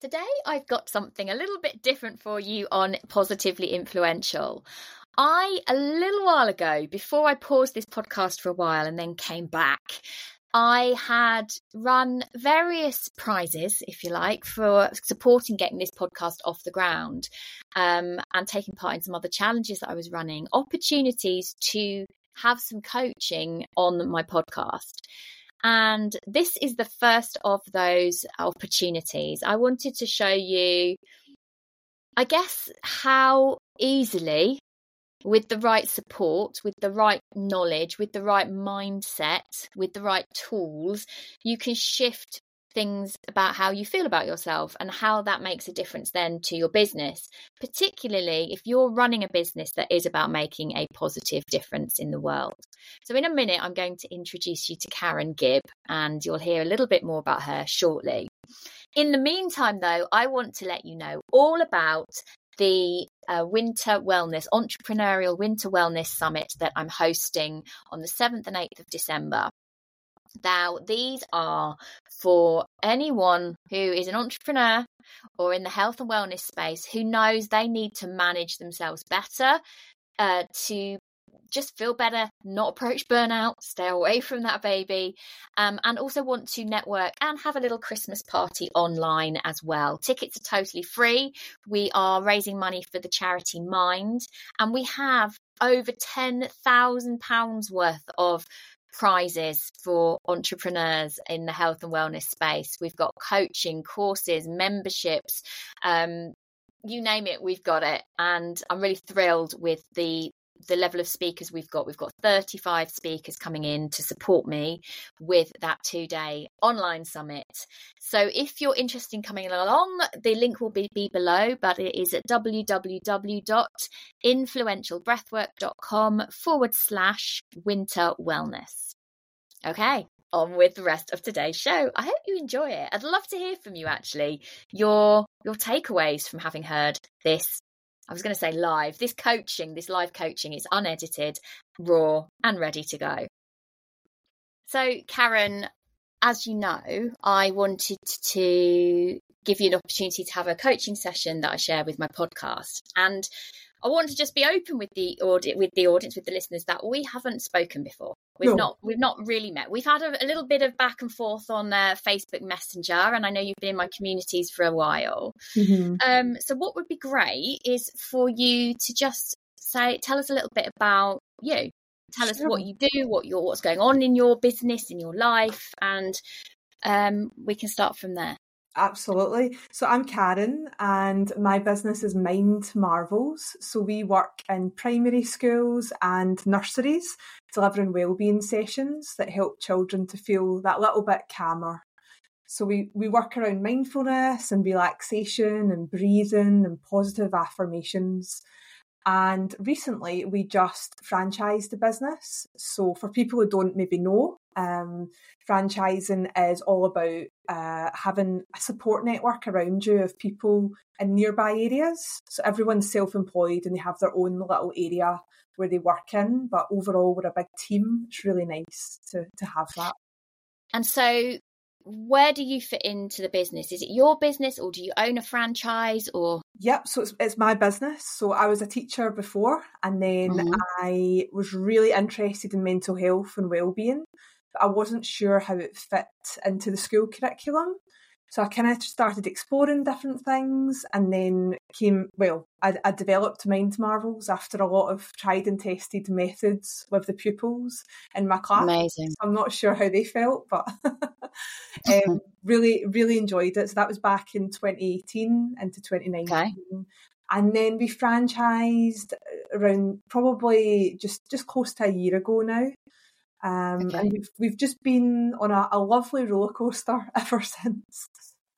Today, I've got something a little bit different for you on Positively Influential. I, a little while ago, before I paused this podcast for a while and then came back, I had run various prizes, if you like, for supporting getting this podcast off the ground um, and taking part in some other challenges that I was running, opportunities to have some coaching on my podcast. And this is the first of those opportunities. I wanted to show you, I guess, how easily, with the right support, with the right knowledge, with the right mindset, with the right tools, you can shift things about how you feel about yourself and how that makes a difference then to your business, particularly if you're running a business that is about making a positive difference in the world. So, in a minute, I'm going to introduce you to Karen Gibb, and you'll hear a little bit more about her shortly. In the meantime, though, I want to let you know all about the uh, Winter Wellness, Entrepreneurial Winter Wellness Summit that I'm hosting on the 7th and 8th of December. Now, these are for anyone who is an entrepreneur or in the health and wellness space who knows they need to manage themselves better uh, to just feel better, not approach burnout, stay away from that baby, um, and also want to network and have a little Christmas party online as well. Tickets are totally free. We are raising money for the charity Mind, and we have over £10,000 worth of prizes for entrepreneurs in the health and wellness space. We've got coaching, courses, memberships, um, you name it, we've got it. And I'm really thrilled with the the level of speakers we've got. We've got 35 speakers coming in to support me with that two day online summit. So if you're interested in coming along, the link will be, be below, but it is at www.influentialbreathwork.com forward slash winter wellness. Okay, on with the rest of today's show. I hope you enjoy it. I'd love to hear from you actually. Your your takeaways from having heard this I was going to say live. This coaching, this live coaching is unedited, raw and ready to go. So Karen, as you know, I wanted to give you an opportunity to have a coaching session that I share with my podcast. And I want to just be open with the audit with the audience, with the listeners, that we haven't spoken before. We've no. not we've not really met. We've had a, a little bit of back and forth on uh, Facebook Messenger, and I know you've been in my communities for a while. Mm-hmm. Um, so what would be great is for you to just say, tell us a little bit about you. Tell sure. us what you do, what your what's going on in your business, in your life, and um, we can start from there. Absolutely. So I'm Karen and my business is Mind Marvels. So we work in primary schools and nurseries delivering wellbeing sessions that help children to feel that little bit calmer. So we, we work around mindfulness and relaxation and breathing and positive affirmations. And recently we just franchised the business. So for people who don't maybe know, um, franchising is all about uh, having a support network around you of people in nearby areas. So everyone's self employed and they have their own little area where they work in, but overall we're a big team. It's really nice to, to have that. And so where do you fit into the business? Is it your business or do you own a franchise or? Yep, so it's, it's my business. So I was a teacher before and then mm-hmm. I was really interested in mental health and well-being. I wasn't sure how it fit into the school curriculum. So I kind of started exploring different things and then came, well, I, I, developed Mind Marvels after a lot of tried and tested methods with the pupils in my class. Amazing. I'm not sure how they felt, but um, really, really enjoyed it. So that was back in 2018 into 2019. Okay. And then we franchised around probably just, just close to a year ago now. Um, okay. And we've, we've just been on a, a lovely roller coaster ever since.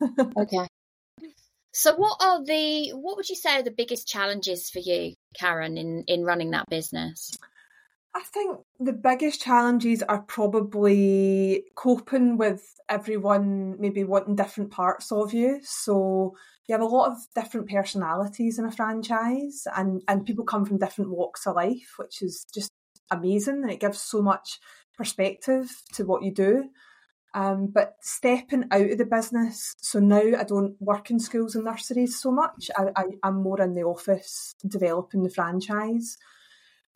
okay. So, what are the what would you say are the biggest challenges for you, Karen, in in running that business? I think the biggest challenges are probably coping with everyone maybe wanting different parts of you. So you have a lot of different personalities in a franchise and, and people come from different walks of life, which is just amazing and it gives so much perspective to what you do. Um, but stepping out of the business, so now I don't work in schools and nurseries so much. I, I, I'm more in the office developing the franchise.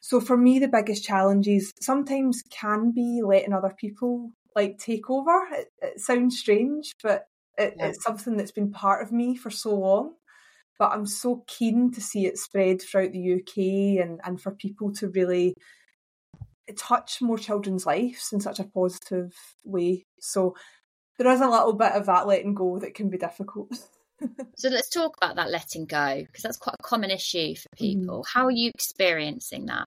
So for me, the biggest challenges sometimes can be letting other people like take over. It, it sounds strange, but it, yeah. it's something that's been part of me for so long. But I'm so keen to see it spread throughout the UK and, and for people to really touch more children's lives in such a positive way. So there is a little bit of that letting go that can be difficult. so let's talk about that letting go because that's quite a common issue for mm-hmm. people. Mm. How are you experiencing that?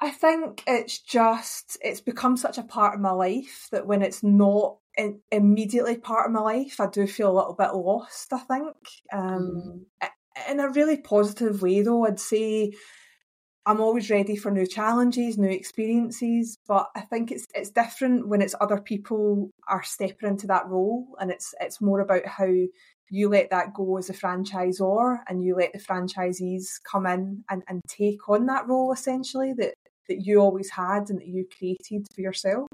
I think it's just it's become such a part of my life that when it's not in, immediately part of my life, I do feel a little bit lost. I think, um, mm. in a really positive way, though. I'd say I'm always ready for new challenges, new experiences, but I think it's it's different when it's other people are stepping into that role, and it's it's more about how you let that go as a franchisor, and you let the franchisees come in and, and take on that role essentially that that you always had and that you created for yourself.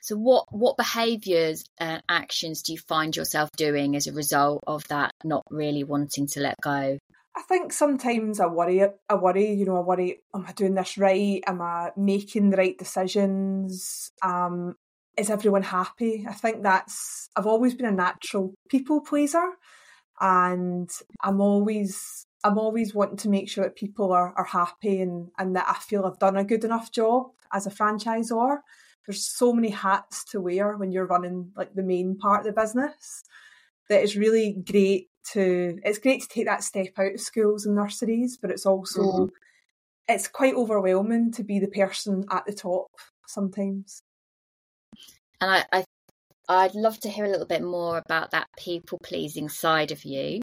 So, what what behaviours and actions do you find yourself doing as a result of that not really wanting to let go? I think sometimes I worry. I worry. You know, I worry. Am I doing this right? Am I making the right decisions? Um, is everyone happy? I think that's. I've always been a natural people pleaser, and I'm always. I'm always wanting to make sure that people are, are happy and, and that I feel I've done a good enough job as a franchisor. There's so many hats to wear when you're running like the main part of the business that it's really great to it's great to take that step out of schools and nurseries, but it's also mm-hmm. it's quite overwhelming to be the person at the top sometimes. And I, I I'd love to hear a little bit more about that people pleasing side of you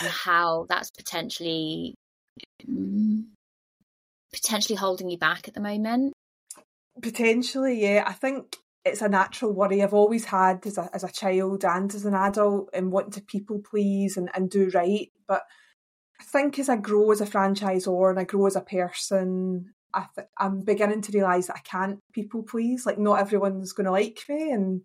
and how that's potentially potentially holding you back at the moment. Potentially, yeah. I think it's a natural worry I've always had as a as a child and as an adult and wanting to people please and, and do right. But I think as I grow as a franchisor and I grow as a person, I th- I'm beginning to realise that I can't people please. Like not everyone's going to like me, and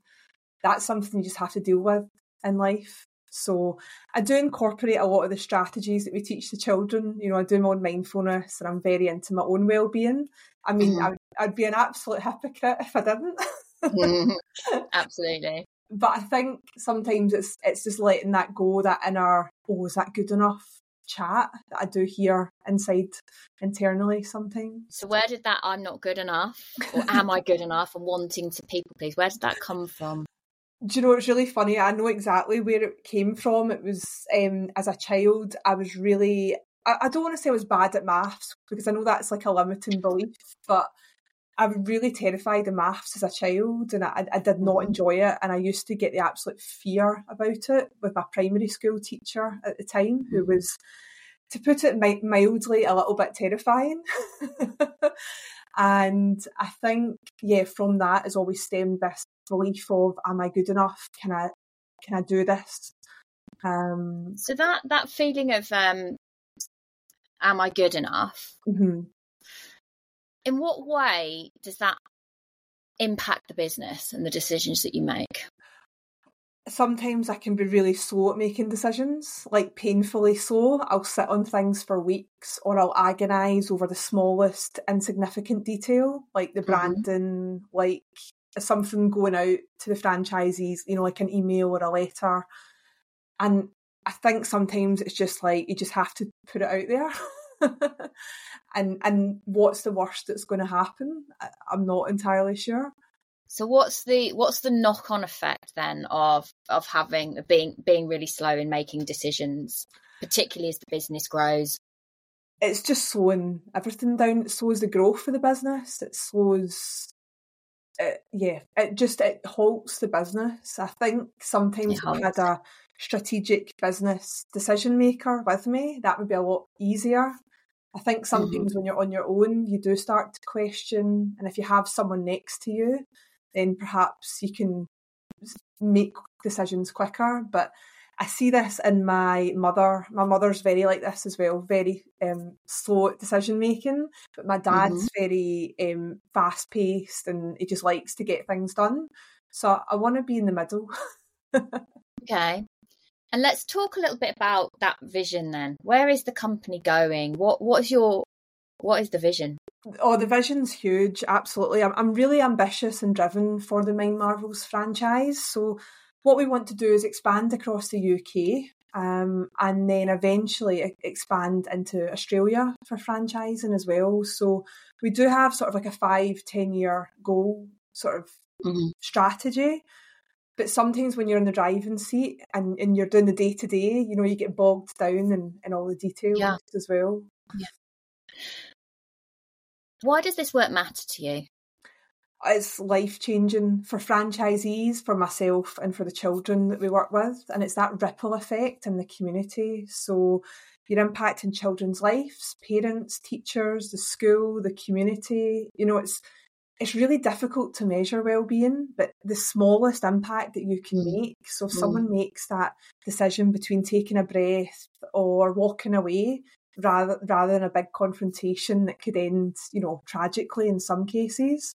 that's something you just have to deal with in life. So I do incorporate a lot of the strategies that we teach the children. You know, I do my own mindfulness, and I'm very into my own well-being. I mean, mm-hmm. I'd, I'd be an absolute hypocrite if I didn't. Absolutely. But I think sometimes it's it's just letting that go, that inner, oh, is that good enough chat that I do hear inside internally sometimes. So where did that I'm not good enough or am I good enough and wanting to people please, where did that come from? Do you know it's really funny? I know exactly where it came from. It was um, as a child, I was really I, I don't want to say I was bad at maths because I know that's like a limiting belief, but I was really terrified of maths as a child and I, I did not mm-hmm. enjoy it. And I used to get the absolute fear about it with my primary school teacher at the time, who mm-hmm. was, to put it mildly, a little bit terrifying. and I think, yeah, from that has always stemmed this belief of, am I good enough? Can I, can I do this? Um, so that, that feeling of, um, am I good enough? Mm-hmm in what way does that impact the business and the decisions that you make? Sometimes I can be really slow at making decisions, like painfully slow. I'll sit on things for weeks or I'll agonise over the smallest insignificant detail, like the mm-hmm. branding, mm-hmm. like something going out to the franchisees, you know, like an email or a letter. And I think sometimes it's just like you just have to put it out there. and and what's the worst that's going to happen? I'm not entirely sure. So what's the what's the knock on effect then of of having being being really slow in making decisions, particularly as the business grows? It's just slowing everything down. It slows the growth of the business. It slows it, yeah, it just it halts the business. I think sometimes if I had a strategic business decision maker with me, that would be a lot easier. I think sometimes mm-hmm. when you're on your own, you do start to question, and if you have someone next to you, then perhaps you can make decisions quicker. But I see this in my mother. My mother's very like this as well, very um, slow at decision making. But my dad's mm-hmm. very um, fast paced and he just likes to get things done. So I want to be in the middle. okay. And let's talk a little bit about that vision then. Where is the company going? What what is your what is the vision? Oh, the vision's huge. Absolutely. I'm, I'm really ambitious and driven for the Mind Marvels franchise. So, what we want to do is expand across the UK um, and then eventually expand into Australia for franchising as well. So, we do have sort of like a five, 10 year goal sort of mm-hmm. strategy. But sometimes when you're in the driving seat and, and you're doing the day to day, you know, you get bogged down in, in all the details yeah. as well. Yeah. Why does this work matter to you? It's life changing for franchisees, for myself, and for the children that we work with. And it's that ripple effect in the community. So you're impacting children's lives, parents, teachers, the school, the community. You know, it's it's really difficult to measure well-being but the smallest impact that you can mm. make so if mm. someone makes that decision between taking a breath or walking away rather rather than a big confrontation that could end, you know, tragically in some cases.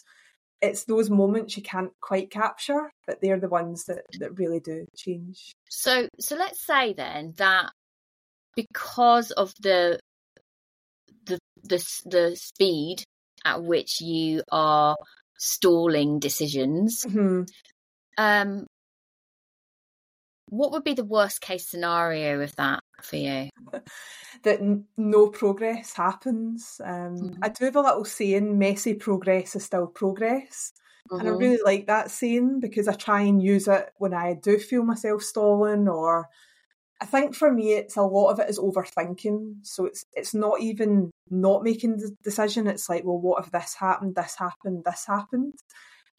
It's those moments you can't quite capture, but they're the ones that, that really do change. So so let's say then that because of the the the, the speed at which you are stalling decisions, mm-hmm. um, what would be the worst case scenario of that for you? that n- no progress happens. Um, mm-hmm. I do have a little saying messy progress is still progress. Mm-hmm. And I mm-hmm. really like that saying because I try and use it when I do feel myself stalling or I think for me it's a lot of it is overthinking. So it's it's not even not making the decision. It's like, well, what if this happened, this happened, this happened?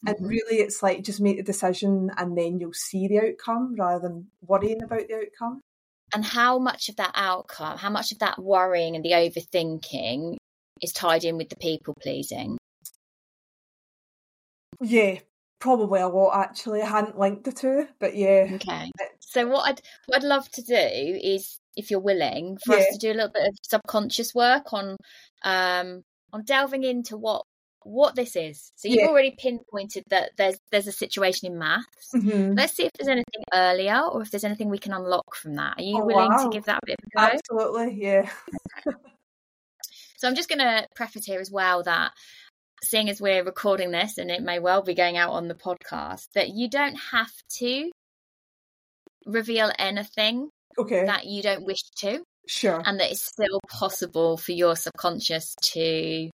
And mm-hmm. really, it's like just make the decision and then you'll see the outcome rather than worrying about the outcome. And how much of that outcome, how much of that worrying and the overthinking is tied in with the people pleasing? Yeah, probably a lot actually. I hadn't linked the two, but yeah. Okay. So what I'd what I'd love to do is, if you're willing, for yeah. us to do a little bit of subconscious work on um on delving into what what this is. So you've yeah. already pinpointed that there's there's a situation in maths. Mm-hmm. Let's see if there's anything earlier or if there's anything we can unlock from that. Are you oh, willing wow. to give that a bit of a go? Absolutely, yeah. so I'm just going to preface here as well that seeing as we're recording this and it may well be going out on the podcast, that you don't have to reveal anything okay. that you don't wish to. Sure. And that it's still possible for your subconscious to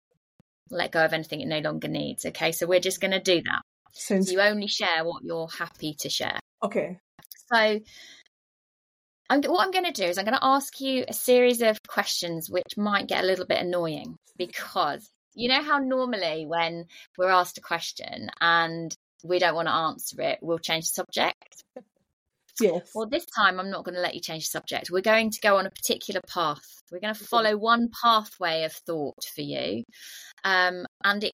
let go of anything it no longer needs. Okay, so we're just going to do that. Since so you only share what you're happy to share. Okay. So I'm, what I'm going to do is I'm going to ask you a series of questions which might get a little bit annoying because you know how normally when we're asked a question and we don't want to answer it, we'll change the subject. Yes. Well, this time I'm not going to let you change the subject. We're going to go on a particular path. We're going to follow one pathway of thought for you. Um, and it,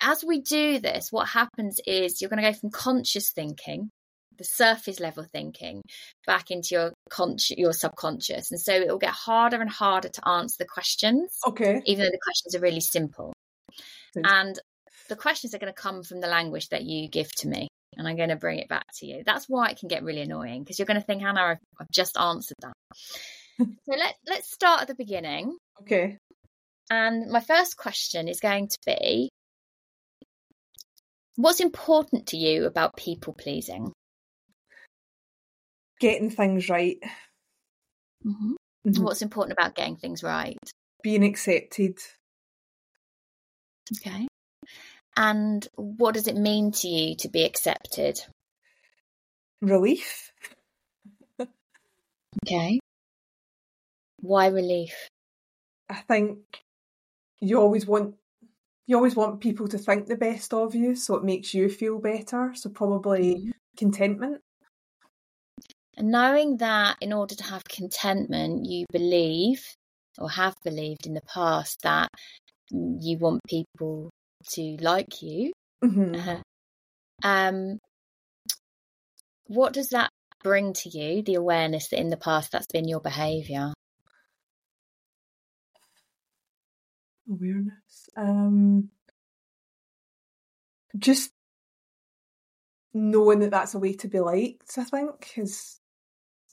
as we do this, what happens is you're going to go from conscious thinking, the surface level thinking, back into your conscious, your subconscious. And so it will get harder and harder to answer the questions. Okay. Even though the questions are really simple. And the questions are going to come from the language that you give to me and I'm going to bring it back to you. That's why it can get really annoying because you're going to think, Anna, I've, I've just answered that. so let let's start at the beginning. Okay. And my first question is going to be What's important to you about people pleasing? Getting things right. Mm-hmm. Mm-hmm. What's important about getting things right? Being accepted. Okay. And what does it mean to you to be accepted? Relief. okay. Why relief? I think you always want you always want people to think the best of you so it makes you feel better so probably mm-hmm. contentment and knowing that in order to have contentment you believe or have believed in the past that you want people to like you. Mm-hmm. Uh, um, what does that bring to you the awareness that in the past that's been your behavior? Awareness. Um, just knowing that that's a way to be liked, I think, is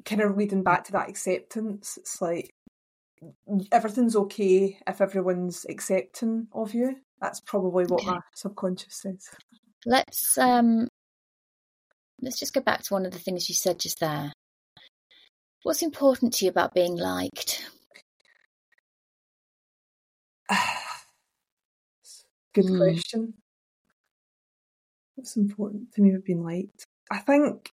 kind of leading back to that acceptance. It's like everything's okay if everyone's accepting of you. That's probably what my subconscious says. Let's um let's just go back to one of the things you said just there. What's important to you about being liked? Good mm. question. What's important to me about being liked? I think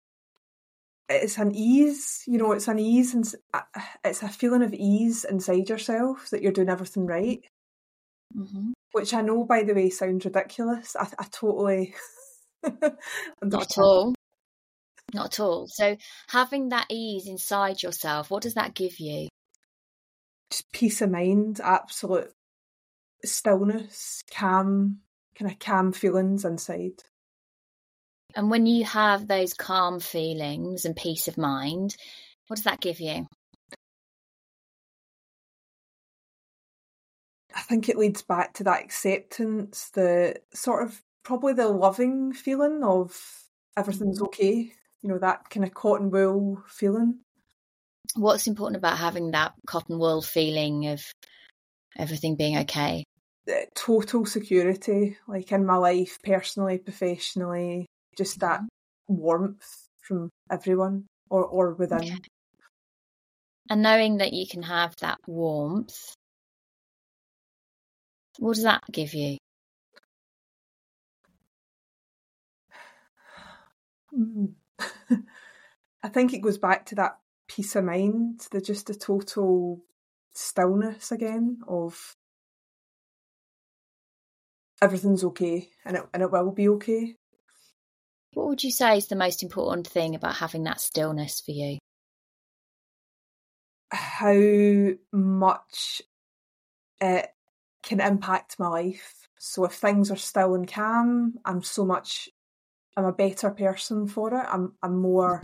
it's an ease, you know, it's an ease and uh, it's a feeling of ease inside yourself that you're doing everything right. Mm-hmm. Which I know, by the way, sounds ridiculous. I, I totally not at all, not at all. So having that ease inside yourself, what does that give you? Just peace of mind, absolute stillness, calm, kind of calm feelings inside. And when you have those calm feelings and peace of mind, what does that give you? Think it leads back to that acceptance, the sort of probably the loving feeling of everything's mm-hmm. okay, you know, that kind of cotton wool feeling. What's important about having that cotton wool feeling of everything being okay? The total security, like in my life, personally, professionally, just that warmth from everyone or, or within. Okay. And knowing that you can have that warmth, what does that give you? Hmm. I think it goes back to that peace of mind, the just a total stillness again of everything's okay and it and it will be okay. What would you say is the most important thing about having that stillness for you? How much it can impact my life. So if things are still and calm, I'm so much I'm a better person for it. I'm I'm more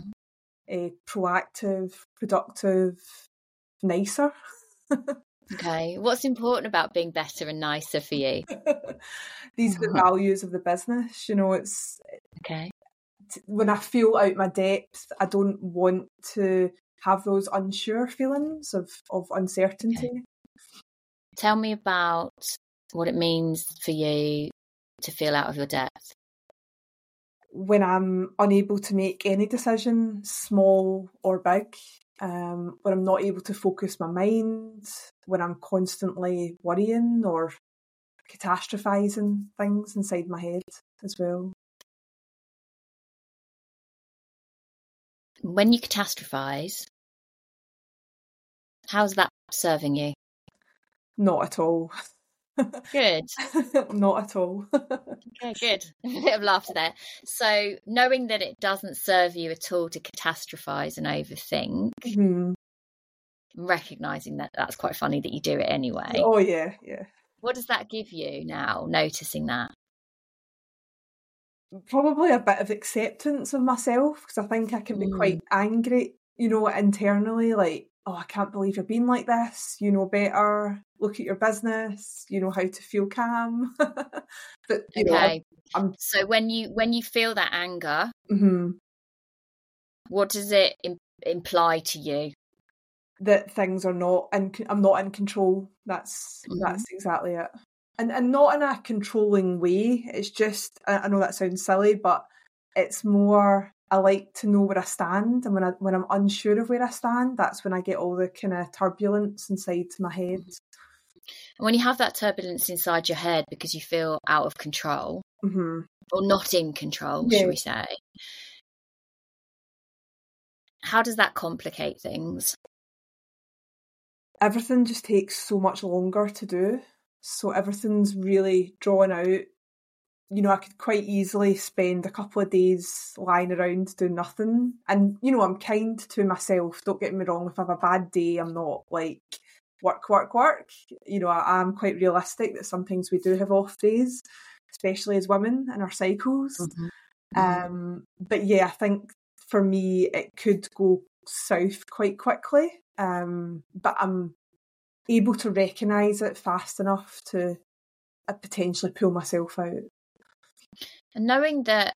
uh, proactive, productive, nicer. okay. What's important about being better and nicer for you? These are the values of the business. You know, it's okay when I feel out my depth, I don't want to have those unsure feelings of, of uncertainty. Okay. Tell me about what it means for you to feel out of your depth. When I'm unable to make any decision, small or big, um, when I'm not able to focus my mind, when I'm constantly worrying or catastrophizing things inside my head as well. when you catastrophize, how's that serving you? Not at all. Good. Not at all. okay, good. A bit of laughter there. So, knowing that it doesn't serve you at all to catastrophize and overthink, mm-hmm. recognizing that that's quite funny that you do it anyway. Oh, yeah, yeah. What does that give you now, noticing that? probably a bit of acceptance of myself because I think I can be mm. quite angry, you know, internally, like, oh, I can't believe you're being like this. You know better. Look at your business. You know how to feel calm. but okay. Know, I'm... so when you when you feel that anger, mm-hmm. what does it Im- imply to you? That things are not, and I'm not in control. That's mm-hmm. that's exactly it and and not in a controlling way. It's just I know that sounds silly, but it's more I like to know where I stand, and when I when I'm unsure of where I stand, that's when I get all the kind of turbulence inside my head. And when you have that turbulence inside your head because you feel out of control mm-hmm. or not in control, yeah. should we say? How does that complicate things? Everything just takes so much longer to do so everything's really drawn out. You know, I could quite easily spend a couple of days lying around doing nothing. And, you know, I'm kind to myself. Don't get me wrong. If I have a bad day, I'm not like work, work, work. You know, I am quite realistic that sometimes we do have off days, especially as women in our cycles. Mm-hmm. Um, but yeah, I think for me, it could go south quite quickly. Um, but I'm able to recognise it fast enough to uh, potentially pull myself out. And knowing that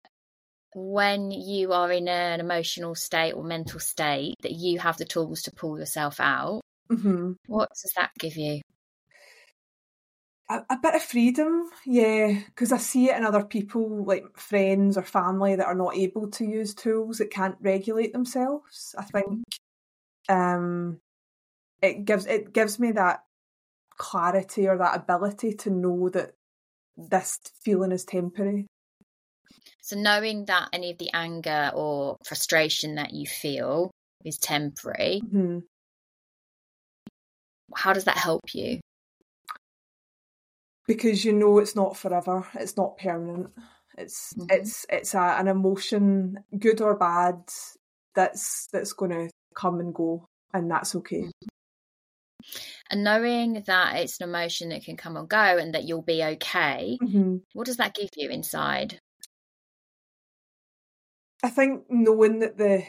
when you are in an emotional state or mental state, that you have the tools to pull yourself out, mm-hmm. what does that give you? A, a bit of freedom, yeah, because I see it in other people, like friends or family, that are not able to use tools that can't regulate themselves. I think um, it gives it gives me that clarity or that ability to know that this feeling is temporary. So knowing that any of the anger or frustration that you feel is temporary, mm-hmm. how does that help you? Because you know it's not forever. It's not permanent. It's mm-hmm. it's it's a, an emotion, good or bad, that's that's going to come and go, and that's okay. Mm-hmm. And knowing that it's an emotion that can come and go and that you'll be okay, mm-hmm. what does that give you inside? I think knowing that the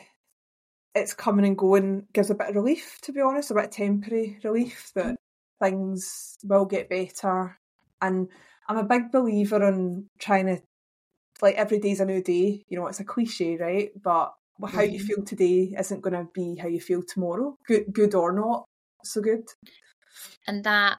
it's coming and going gives a bit of relief, to be honest, a bit of temporary relief that mm-hmm. things will get better. And I'm a big believer in trying to, like, every day's a new day. You know, it's a cliche, right? But how mm-hmm. you feel today isn't going to be how you feel tomorrow, good, good or not so good. And that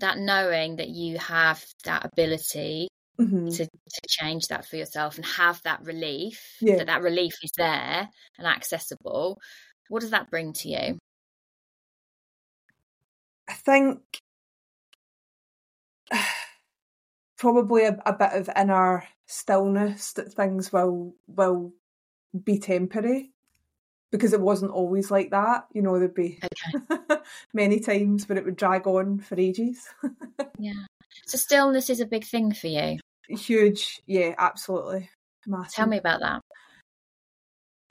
that knowing that you have that ability mm-hmm. to, to change that for yourself and have that relief yeah. that that relief is there and accessible what does that bring to you i think probably a, a bit of inner stillness that things will will be temporary because it wasn't always like that. You know, there'd be okay. many times where it would drag on for ages. yeah. So stillness is a big thing for you. Huge, yeah, absolutely. Massive. Tell me about that.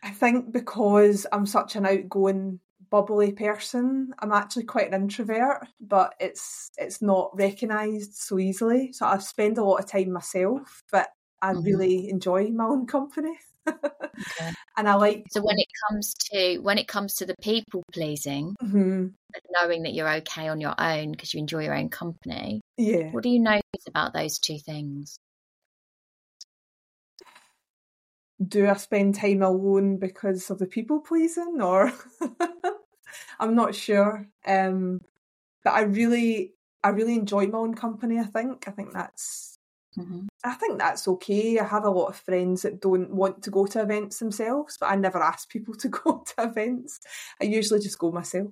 I think because I'm such an outgoing, bubbly person, I'm actually quite an introvert, but it's it's not recognised so easily. So I spend a lot of time myself, but I mm-hmm. really enjoy my own company okay. And I like So when it comes to when it comes to the people pleasing, mm-hmm. knowing that you're okay on your own because you enjoy your own company. Yeah. What do you notice about those two things? Do I spend time alone because of the people pleasing or I'm not sure. Um but I really I really enjoy my own company, I think. I think that's Mm-hmm. I think that's okay. I have a lot of friends that don't want to go to events themselves, but I never ask people to go to events. I usually just go myself.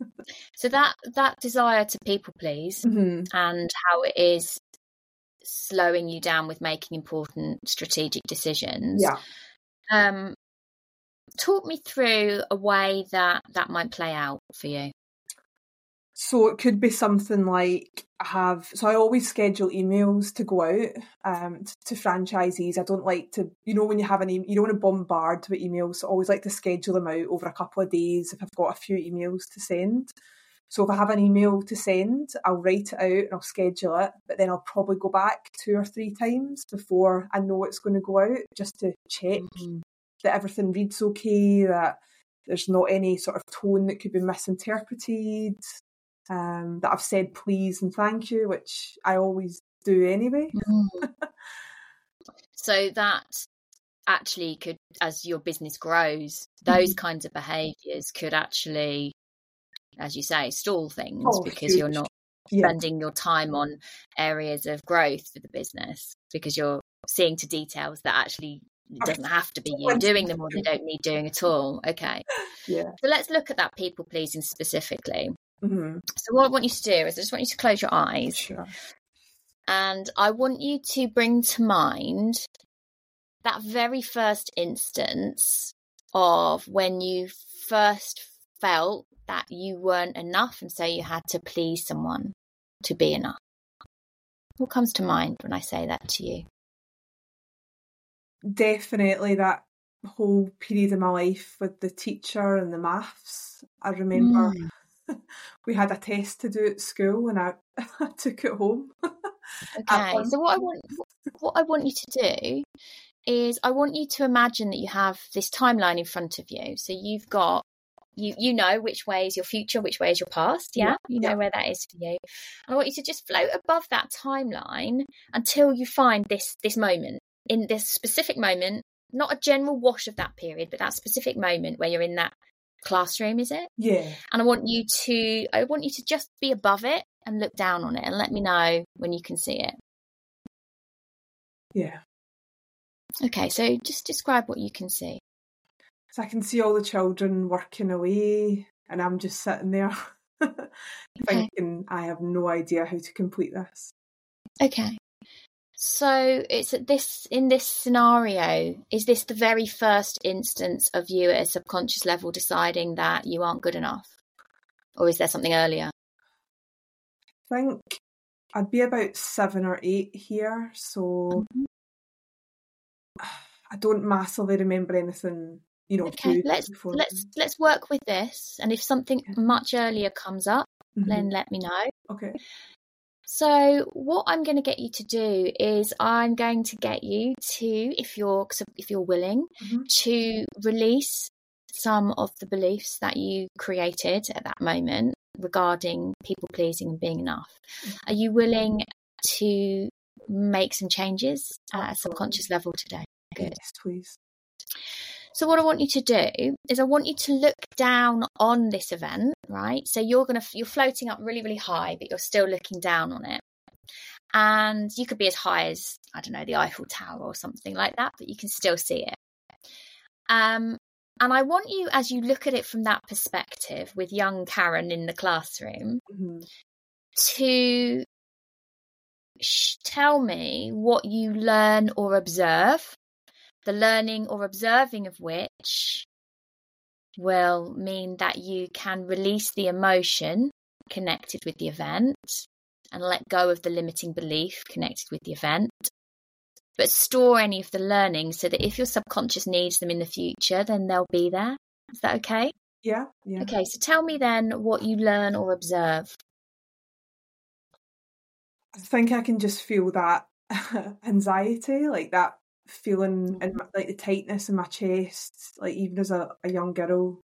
so that that desire to people please mm-hmm. and how it is slowing you down with making important strategic decisions. Yeah. Um, talk me through a way that that might play out for you. So it could be something like I have. So I always schedule emails to go out um, to, to, franchisees. I don't like to, you know, when you have an email, you don't want to bombard with emails. So I always like to schedule them out over a couple of days if I've got a few emails to send. So if I have an email to send, I'll write it out and I'll schedule it. But then I'll probably go back two or three times before I know it's going to go out, just to check mm-hmm. that everything reads okay, that there's not any sort of tone that could be misinterpreted, um, that I've said please and thank you, which I always do anyway. Mm. so that actually could, as your business grows, those mm. kinds of behaviours could actually, as you say, stall things oh, because huge. you're not spending yeah. your time on areas of growth for the business because you're seeing to details that actually doesn't have to be you doing them or they don't need doing at all. Okay. Yeah. So let's look at that people pleasing specifically. Mm-hmm. So what I want you to do is I just want you to close your eyes. Sure. And I want you to bring to mind that very first instance of when you first felt that you weren't enough and so you had to please someone to be enough. What comes to mind when I say that to you? Definitely that whole period of my life with the teacher and the maths. I remember mm. we had a test to do at school and I, took it home. okay. So what I want what I want you to do is I want you to imagine that you have this timeline in front of you. So you've got you you know which way is your future, which way is your past. Yeah, yeah. you know yeah. where that is for you. And I want you to just float above that timeline until you find this this moment in this specific moment, not a general wash of that period, but that specific moment where you're in that classroom, is it? Yeah. And I want you to I want you to just be above it and look down on it and let me know when you can see it. Yeah. Okay, so just describe what you can see. So I can see all the children working away, and I'm just sitting there okay. thinking, I have no idea how to complete this. Okay. So it's at this in this scenario, is this the very first instance of you at a subconscious level deciding that you aren't good enough? Or is there something earlier? I think I'd be about seven or eight here, so mm-hmm. I don't massively remember anything you know. Okay, let's let's let's work with this, and if something much earlier comes up, mm-hmm. then let me know. Okay. So what I'm going to get you to do is I'm going to get you to, if you're if you're willing, mm-hmm. to release some of the beliefs that you created at that moment regarding people pleasing and being enough. Mm-hmm. Are you willing to make some changes at a subconscious level today? Good. Yes, please. So what I want you to do is I want you to look down on this event, right? So you're going to you're floating up really really high, but you're still looking down on it. And you could be as high as I don't know the Eiffel Tower or something like that, but you can still see it. Um, and I want you, as you look at it from that perspective, with young Karen in the classroom, mm-hmm. to sh- tell me what you learn or observe the learning or observing of which will mean that you can release the emotion connected with the event and let go of the limiting belief connected with the event, but store any of the learning so that if your subconscious needs them in the future, then they'll be there. Is that okay? Yeah. yeah. Okay, so tell me then what you learn or observe. I think I can just feel that anxiety, like that feeling in my, like the tightness in my chest, like even as a, a young girl,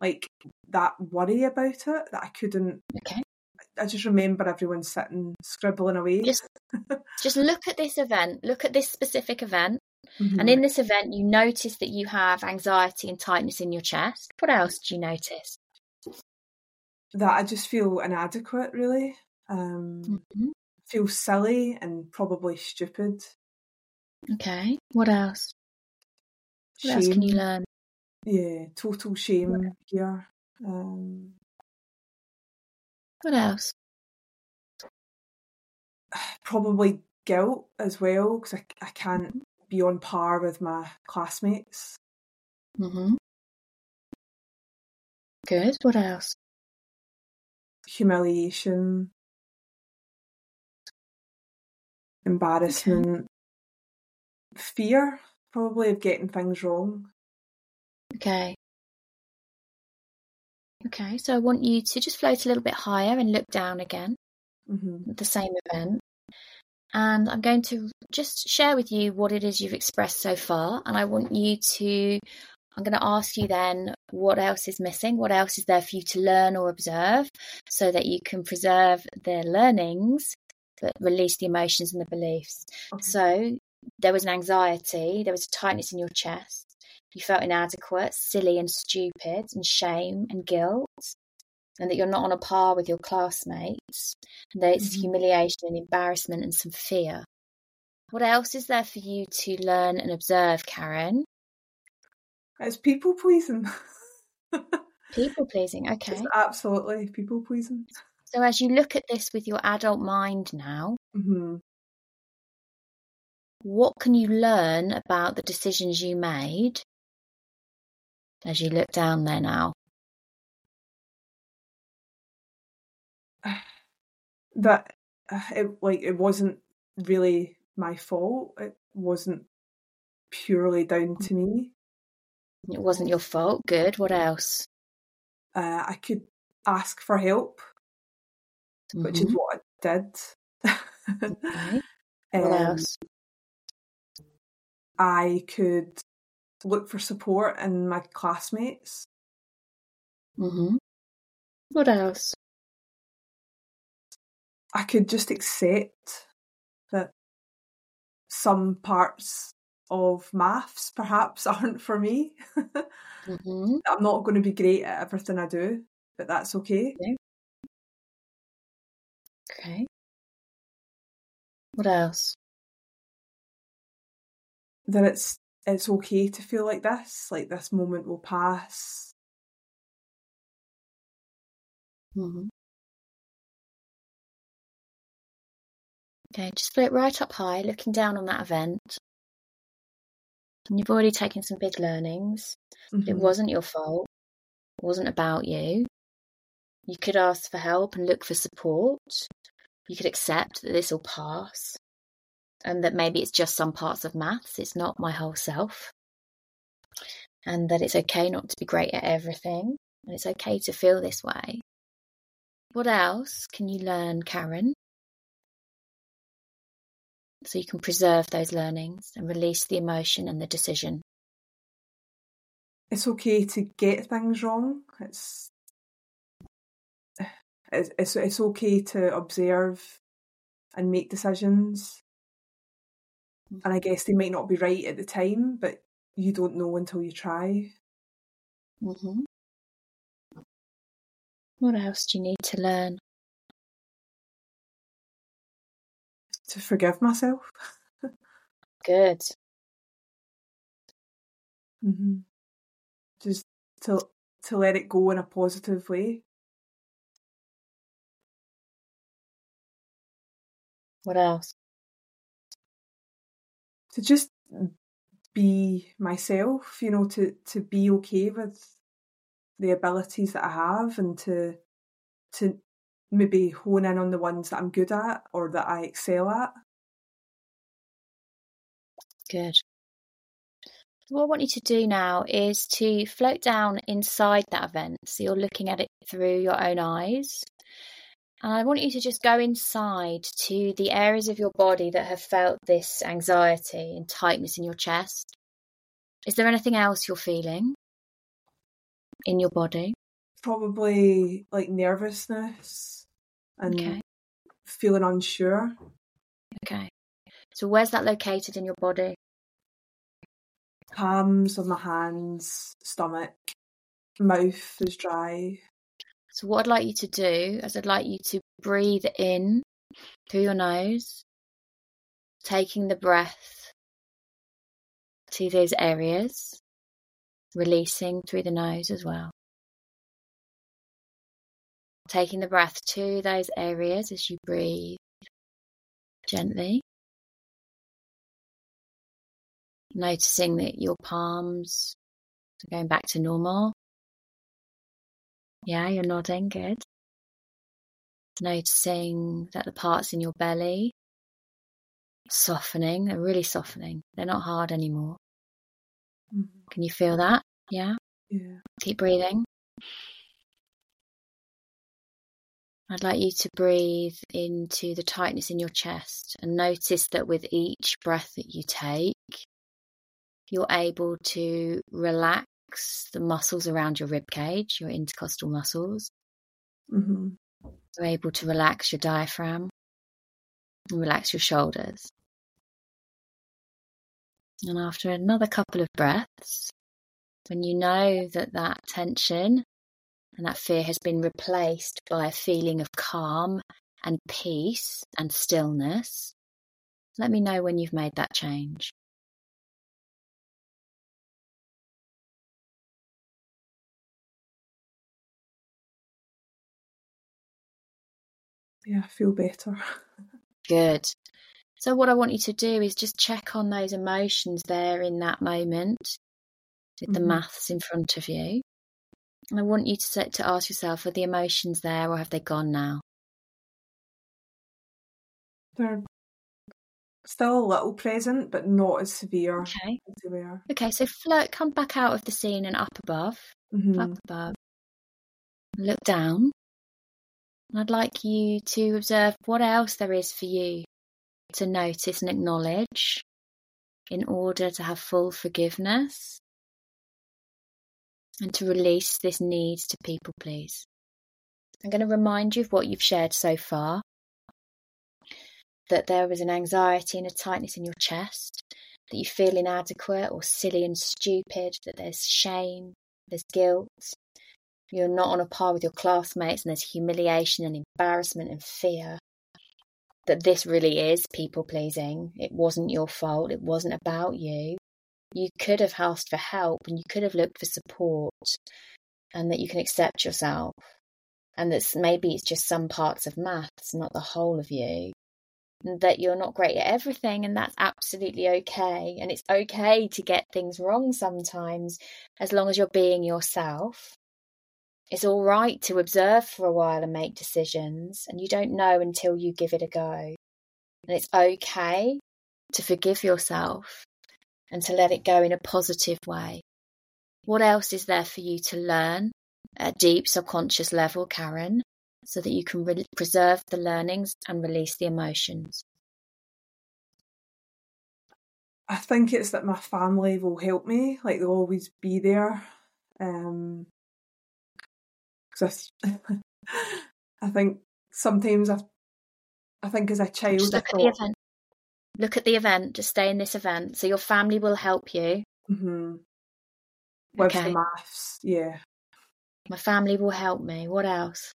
like that worry about it that I couldn't. Okay. I just remember everyone sitting scribbling away. Just, just look at this event. Look at this specific event, mm-hmm. and in this event, you notice that you have anxiety and tightness in your chest. What else do you notice? That I just feel inadequate, really. Um, mm-hmm. Feel silly and probably stupid. Okay. What else? What else can you learn? Yeah, total shame here. Um, what else? Probably guilt as well because I, I can't mm-hmm. be on par with my classmates. Mm-hmm. Good. What else? Humiliation, embarrassment, fear, probably, of getting things wrong. Okay. Okay, so I want you to just float a little bit higher and look down again mm-hmm. the same event. And I'm going to just share with you what it is you've expressed so far. And I want you to, I'm going to ask you then what else is missing? What else is there for you to learn or observe so that you can preserve the learnings but release the emotions and the beliefs. Okay. So there was an anxiety, there was a tightness in your chest. You felt inadequate, silly, and stupid, and shame and guilt, and that you're not on a par with your classmates. And there's mm-hmm. humiliation and embarrassment and some fear. What else is there for you to learn and observe, Karen? It's people pleasing. people pleasing, okay. It's absolutely people pleasing. So, as you look at this with your adult mind now, mm-hmm what can you learn about the decisions you made as you look down there now? That it like it wasn't really my fault. It wasn't purely down to me. It wasn't your fault. Good. What else? Uh, I could ask for help, mm-hmm. which is mm-hmm. what I did. okay. What um, else? I could look for support in my classmates. Mm-hmm. What else? I could just accept that some parts of maths perhaps aren't for me. mm-hmm. I'm not going to be great at everything I do, but that's okay. Okay. okay. What else? That it's it's okay to feel like this, like this moment will pass. Mm-hmm. Okay, just float right up high, looking down on that event. And you've already taken some big learnings. Mm-hmm. It wasn't your fault. It wasn't about you. You could ask for help and look for support. You could accept that this will pass and that maybe it's just some parts of maths, it's not my whole self. And that it's okay not to be great at everything, and it's okay to feel this way. What else can you learn, Karen? So you can preserve those learnings and release the emotion and the decision. It's okay to get things wrong. It's it's it's, okay to observe and make decisions and I guess they might not be right at the time, but you don't know until you try. Mm-hmm. What else do you need to learn? To forgive myself. Good. Mm-hmm. Just to to let it go in a positive way. What else? To just be myself, you know, to to be okay with the abilities that I have and to to maybe hone in on the ones that I'm good at or that I excel at. Good. What I want you to do now is to float down inside that event. So you're looking at it through your own eyes. And I want you to just go inside to the areas of your body that have felt this anxiety and tightness in your chest. Is there anything else you're feeling in your body? Probably like nervousness and okay. feeling unsure. Okay. So, where's that located in your body? Palms of my hands, stomach, mouth is dry. So, what I'd like you to do is I'd like you to breathe in through your nose, taking the breath to those areas, releasing through the nose as well. Taking the breath to those areas as you breathe gently. Noticing that your palms are going back to normal. Yeah, you're nodding. Good. Noticing that the parts in your belly softening. They're really softening. They're not hard anymore. Mm-hmm. Can you feel that? Yeah? Yeah. Keep breathing. I'd like you to breathe into the tightness in your chest and notice that with each breath that you take, you're able to relax the muscles around your rib cage, your intercostal muscles. Mm-hmm. You're able to relax your diaphragm and relax your shoulders. And after another couple of breaths, when you know that that tension and that fear has been replaced by a feeling of calm and peace and stillness, let me know when you've made that change. Yeah, I feel better. Good. So, what I want you to do is just check on those emotions there in that moment with the mm-hmm. maths in front of you. And I want you to, to ask yourself are the emotions there or have they gone now? They're still a little present, but not as severe okay. as they were. Okay, so float, come back out of the scene and up above. Mm-hmm. Up above. Look down. I'd like you to observe what else there is for you to notice and acknowledge in order to have full forgiveness and to release this need to people please. I'm going to remind you of what you've shared so far that there is an anxiety and a tightness in your chest, that you feel inadequate or silly and stupid, that there's shame, there's guilt, you're not on a par with your classmates, and there's humiliation and embarrassment and fear. That this really is people pleasing. It wasn't your fault, it wasn't about you. You could have asked for help and you could have looked for support, and that you can accept yourself. And that maybe it's just some parts of maths, not the whole of you that you're not great at everything, and that's absolutely okay. And it's okay to get things wrong sometimes, as long as you're being yourself. It's all right to observe for a while and make decisions, and you don't know until you give it a go. And it's okay to forgive yourself and to let it go in a positive way. What else is there for you to learn at a deep subconscious level, Karen? so that you can re- preserve the learnings and release the emotions? I think it's that my family will help me, like they'll always be there. Um, cause I, I think sometimes I, I think as a child, just look thought, at the event. Look at the event. Just stay in this event. So your family will help you. Mm-hmm. With okay. the maths, yeah. My family will help me. What else?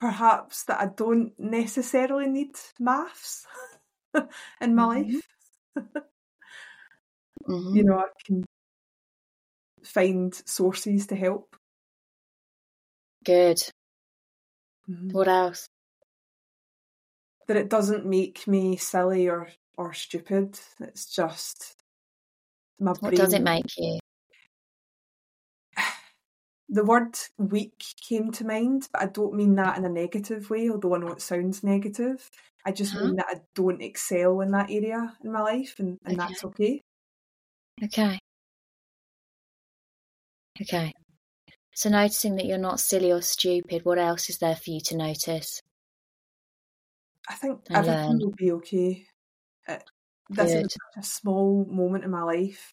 perhaps that I don't necessarily need maths in my mm-hmm. life. mm-hmm. You know, I can find sources to help. Good. Mm-hmm. What else? That it doesn't make me silly or or stupid. It's just my brain. What does it make you? The word weak came to mind, but I don't mean that in a negative way, although I know it sounds negative. I just uh-huh. mean that I don't excel in that area in my life, and, and okay. that's okay. Okay. Okay. So, noticing that you're not silly or stupid, what else is there for you to notice? I think and everything learn. will be okay. Uh, this Good. is a small moment in my life,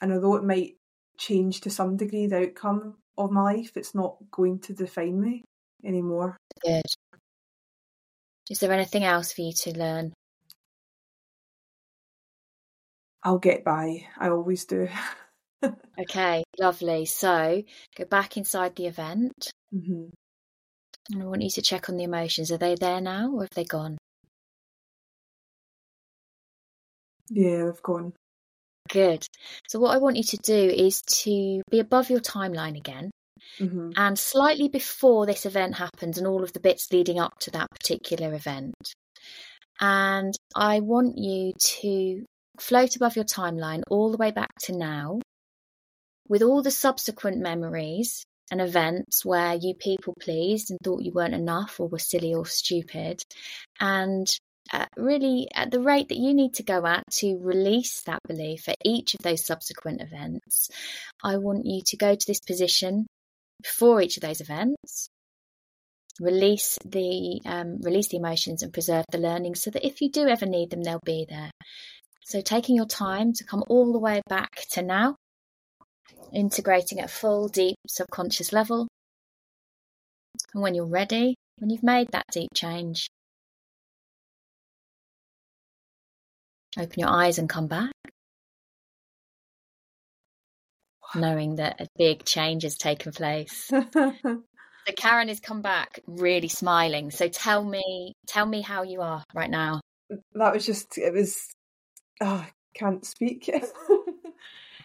and although it might change to some degree the outcome of my life. It's not going to define me anymore. Good. Is there anything else for you to learn? I'll get by. I always do. okay, lovely. So go back inside the event. Mm-hmm. And I want you to check on the emotions. Are they there now or have they gone? Yeah, they've gone. Good. So, what I want you to do is to be above your timeline again. Mm-hmm. And slightly before this event happens, and all of the bits leading up to that particular event. And I want you to float above your timeline all the way back to now with all the subsequent memories and events where you people pleased and thought you weren't enough or were silly or stupid. And uh, really at the rate that you need to go at to release that belief at each of those subsequent events. I want you to go to this position before each of those events. Release the um, release the emotions and preserve the learning, so that if you do ever need them, they'll be there. So taking your time to come all the way back to now, integrating at full deep subconscious level. And when you're ready, when you've made that deep change, Open your eyes and come back. Knowing that a big change has taken place. so Karen has come back really smiling. So tell me, tell me how you are right now. That was just, it was, oh, I can't speak.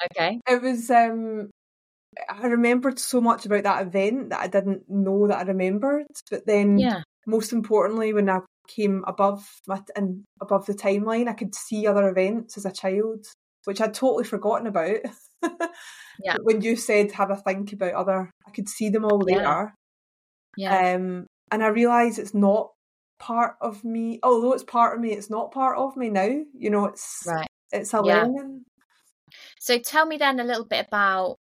okay. It was, um, I remembered so much about that event that I didn't know that I remembered. But then, yeah. most importantly, when I came above my and above the timeline. I could see other events as a child, which I'd totally forgotten about. yeah. when you said have a think about other, I could see them all yeah. there. Yeah. Um, and I realise it's not part of me. Although it's part of me, it's not part of me now. You know, it's right. It's a yeah. learning. So tell me then a little bit about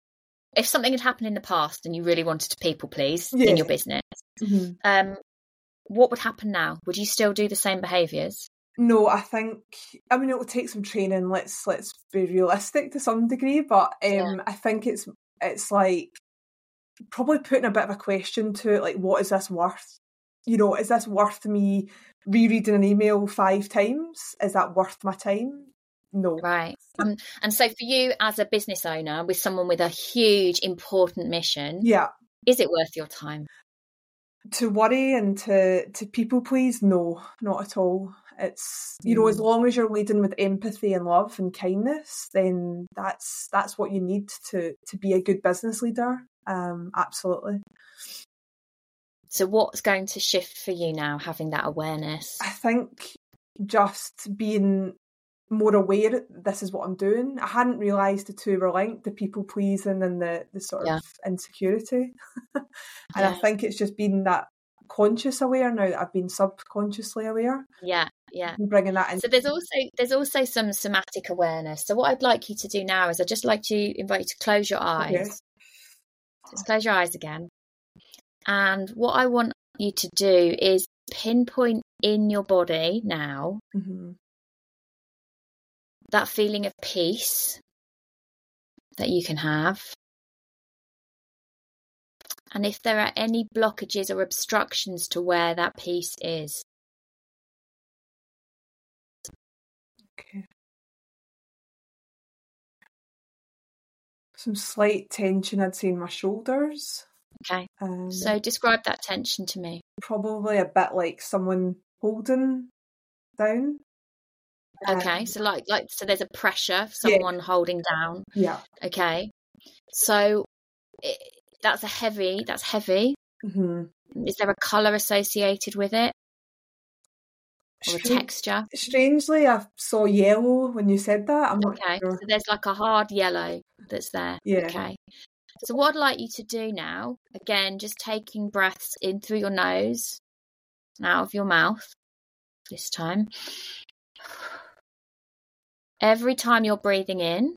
if something had happened in the past and you really wanted to people please yeah. in your business. Mm-hmm. Um, what would happen now? Would you still do the same behaviours? No, I think I mean it will take some training. Let's let's be realistic to some degree, but um, yeah. I think it's it's like probably putting a bit of a question to it, like what is this worth? You know, is this worth me rereading an email five times? Is that worth my time? No. Right. Um, and so for you as a business owner with someone with a huge important mission, yeah, is it worth your time? To worry and to to people please, no, not at all. It's you know, as mm. long as you're leading with empathy and love and kindness, then that's that's what you need to to be a good business leader. Um, absolutely. So what's going to shift for you now, having that awareness? I think just being more aware this is what I'm doing. I hadn't realised the two were linked, the people pleasing and the, the sort yeah. of insecurity. and yeah. I think it's just been that conscious aware now that I've been subconsciously aware. Yeah, yeah. Bringing that in. So there's also there's also some somatic awareness. So what I'd like you to do now is I'd just like to invite you to close your eyes. Okay. Just close your eyes again. And what I want you to do is pinpoint in your body now mm-hmm. That feeling of peace that you can have and if there are any blockages or obstructions to where that peace is. Okay. Some slight tension, I'd say, in my shoulders. Okay. Um, so describe that tension to me. Probably a bit like someone holding down. Okay, um, so like like so there's a pressure, someone yeah. holding down. Yeah. Okay. So it, that's a heavy. That's heavy. Mm-hmm. Is there a color associated with it? Or a texture? Strangely, I saw yellow when you said that. I'm okay, sure. so there's like a hard yellow that's there. Yeah. Okay. So what I'd like you to do now, again, just taking breaths in through your nose and out of your mouth this time. Every time you're breathing in,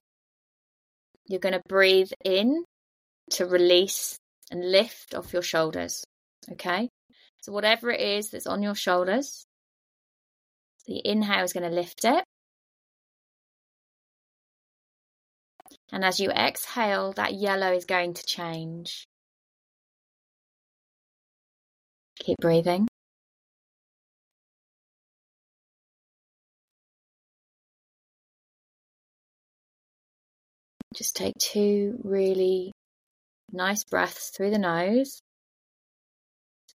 you're going to breathe in to release and lift off your shoulders. Okay? So, whatever it is that's on your shoulders, the inhale is going to lift it. And as you exhale, that yellow is going to change. Keep breathing. Just take two really Nice breaths through the nose,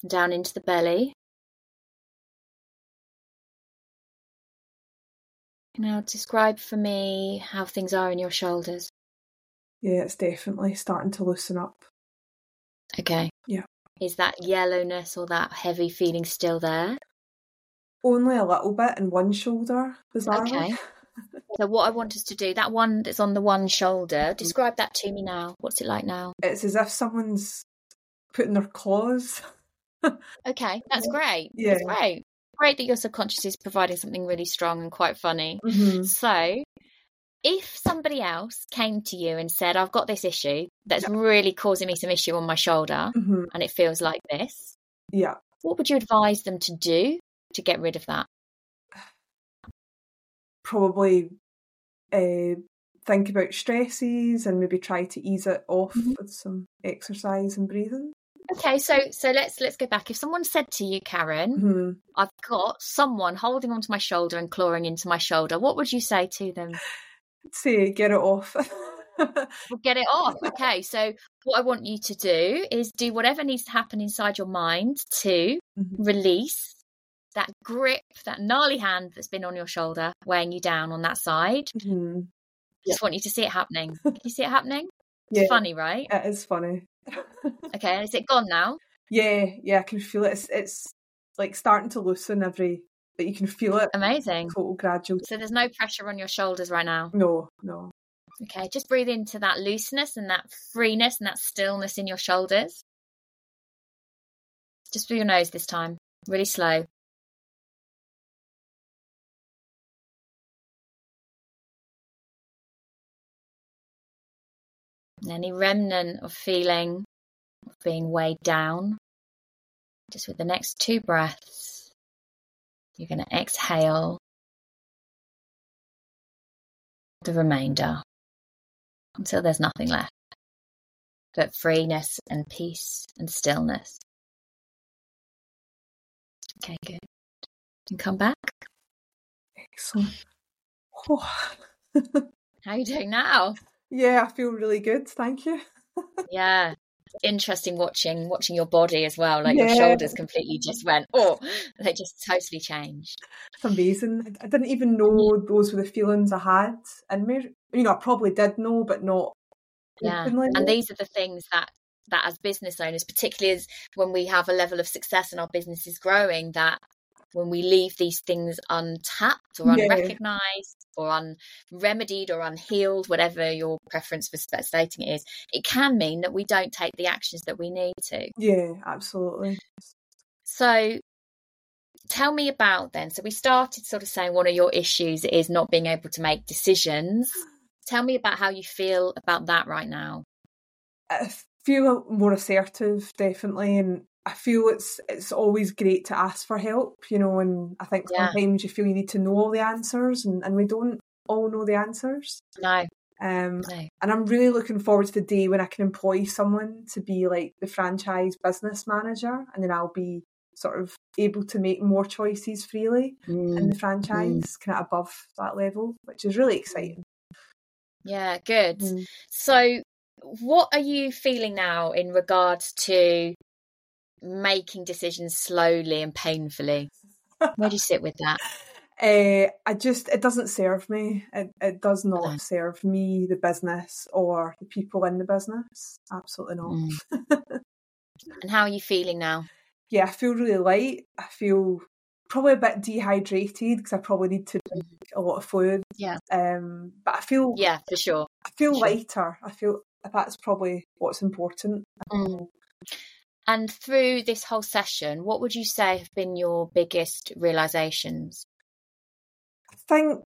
down into the belly. Now, describe for me how things are in your shoulders. Yeah, it's definitely starting to loosen up. Okay. Yeah. Is that yellowness or that heavy feeling still there? Only a little bit in one shoulder, bizarrely. Okay. So what I want us to do, that one that's on the one shoulder, describe that to me now. What's it like now? It's as if someone's putting their claws. okay, that's great. Yeah. That's great. Great that your subconscious is providing something really strong and quite funny. Mm-hmm. So if somebody else came to you and said, I've got this issue that's yeah. really causing me some issue on my shoulder mm-hmm. and it feels like this. Yeah. What would you advise them to do to get rid of that? Probably uh, think about stresses and maybe try to ease it off mm-hmm. with some exercise and breathing. Okay, so so let's let's go back. If someone said to you, Karen, mm-hmm. I've got someone holding onto my shoulder and clawing into my shoulder, what would you say to them? Say, get it off. well, get it off. Okay, so what I want you to do is do whatever needs to happen inside your mind to mm-hmm. release that grip, that gnarly hand that's been on your shoulder, weighing you down on that side. Mm-hmm. Just want you to see it happening. Can you see it happening? It's funny, right? It is funny. okay, is it gone now? Yeah, yeah, I can feel it. It's, it's like starting to loosen every, but you can feel it. Amazing. Total gradual. So there's no pressure on your shoulders right now? No, no. Okay, just breathe into that looseness and that freeness and that stillness in your shoulders. Just through your nose this time, really slow. Any remnant of feeling of being weighed down just with the next two breaths, you're going to exhale the remainder until there's nothing left but freeness and peace and stillness. Okay, good. And come back. Excellent. Oh. How are you doing now? Yeah, I feel really good. Thank you. yeah. Interesting watching watching your body as well. Like yeah. your shoulders completely just went, oh, they just totally changed. It's amazing. I didn't even know those were the feelings I had. And you know, I probably did know, but not yeah and these are the things that that as business owners particularly as when we have a level of success and our business is growing that when we leave these things untapped or unrecognized yeah. or unremedied or unhealed, whatever your preference for stating it is, it can mean that we don't take the actions that we need to. Yeah, absolutely. So tell me about then. So we started sort of saying one of your issues is not being able to make decisions. Tell me about how you feel about that right now. I feel more assertive, definitely, and I feel it's it's always great to ask for help, you know, and I think yeah. sometimes you feel you need to know all the answers and, and we don't all know the answers. No. Um, no. and I'm really looking forward to the day when I can employ someone to be like the franchise business manager and then I'll be sort of able to make more choices freely mm. in the mm. franchise mm. kind of above that level, which is really exciting. Yeah, good. Mm. So, what are you feeling now in regards to making decisions slowly and painfully? Where do you sit with that? Uh, I just it doesn't serve me. It it does not no. serve me, the business, or the people in the business. Absolutely not. Mm. and how are you feeling now? Yeah, I feel really light. I feel probably a bit dehydrated because I probably need to drink a lot of fluid. Yeah. Um, but I feel yeah for sure. I feel for lighter. Sure. I feel that's probably what's important. Mm. And through this whole session, what would you say have been your biggest realizations? I think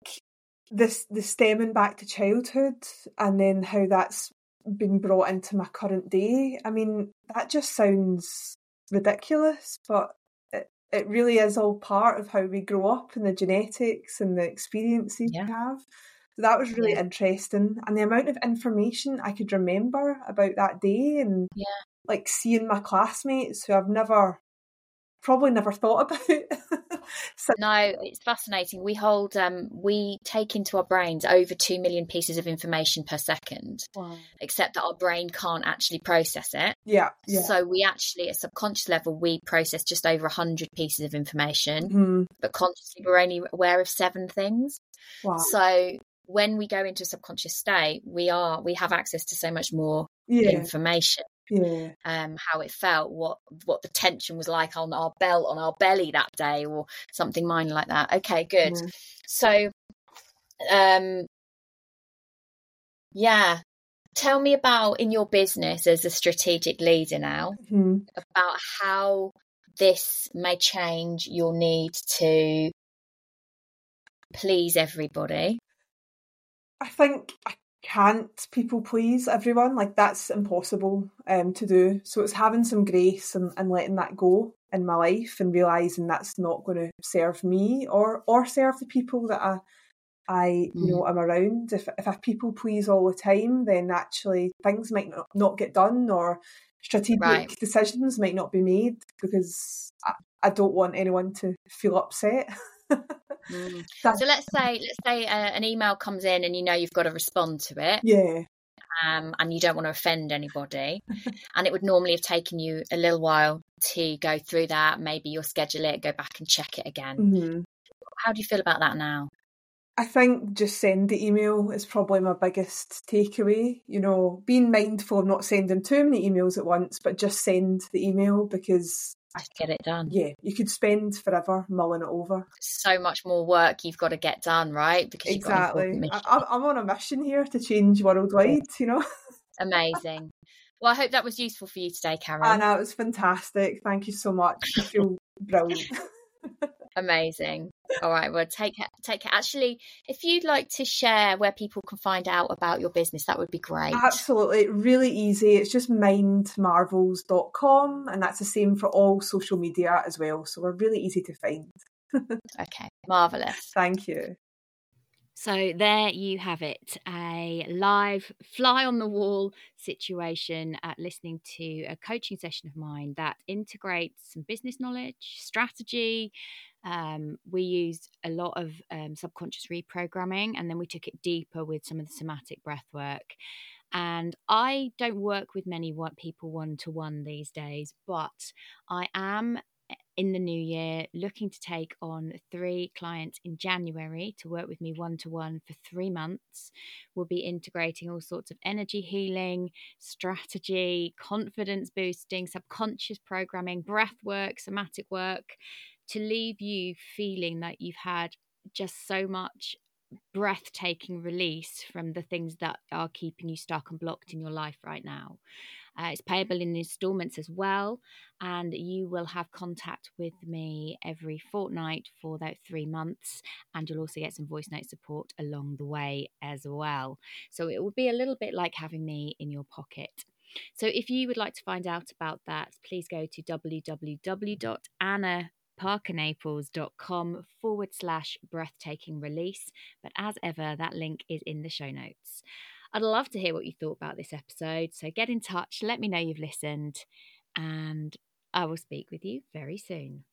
this the stemming back to childhood and then how that's been brought into my current day. I mean, that just sounds ridiculous, but it it really is all part of how we grow up and the genetics and the experiences yeah. we have. So that was really yeah. interesting. And the amount of information I could remember about that day and yeah. Like seeing my classmates who I've never probably never thought about. so, no, it's fascinating. We hold, um, we take into our brains over 2 million pieces of information per second, wow. except that our brain can't actually process it. Yeah, yeah. So we actually, at subconscious level, we process just over 100 pieces of information, mm-hmm. but consciously we're only aware of seven things. Wow. So when we go into a subconscious state, we are, we have access to so much more yeah. information yeah. um, how it felt, what what the tension was like on our belt, on our belly that day, or something minor like that. Okay, good. Mm. So, um, yeah, tell me about in your business as a strategic leader now mm-hmm. about how this may change your need to please everybody. I think I can't people please everyone. Like that's impossible um, to do. So it's having some grace and, and letting that go in my life and realizing that's not going to serve me or or serve the people that I I you know mm. around. If if I people please all the time, then actually things might not, not get done or strategic right. decisions might not be made because I, I don't want anyone to feel upset. Mm. So let's say let's say uh, an email comes in and you know you've got to respond to it. Yeah. Um, and you don't want to offend anybody. and it would normally have taken you a little while to go through that. Maybe you'll schedule it, go back and check it again. Mm-hmm. How do you feel about that now? I think just send the email is probably my biggest takeaway. You know, being mindful of not sending too many emails at once, but just send the email because just get it done. Yeah, you could spend forever mulling it over. So much more work you've got to get done, right? Because exactly. I, I'm on a mission here to change worldwide. You know. Amazing. Well, I hope that was useful for you today, Karen. I know it was fantastic. Thank you so much. I feel brilliant. Amazing. All right. Well, take it. Take it. Actually, if you'd like to share where people can find out about your business, that would be great. Absolutely. Really easy. It's just mindmarvels.com. And that's the same for all social media as well. So we're really easy to find. okay. Marvelous. Thank you. So there you have it, a live fly on the wall situation at listening to a coaching session of mine that integrates some business knowledge, strategy. Um, we used a lot of um, subconscious reprogramming, and then we took it deeper with some of the somatic breath work. And I don't work with many people one to one these days, but I am in the new year, looking to take on three clients in January to work with me one to one for three months. We'll be integrating all sorts of energy healing, strategy, confidence boosting, subconscious programming, breath work, somatic work to leave you feeling that you've had just so much breathtaking release from the things that are keeping you stuck and blocked in your life right now. Uh, it's payable in installments as well, and you will have contact with me every fortnight for that three months, and you'll also get some voice note support along the way as well. So it will be a little bit like having me in your pocket. So if you would like to find out about that, please go to www.anna parkernaples.com forward slash breathtaking release. But as ever, that link is in the show notes. I'd love to hear what you thought about this episode. So get in touch, let me know you've listened, and I will speak with you very soon.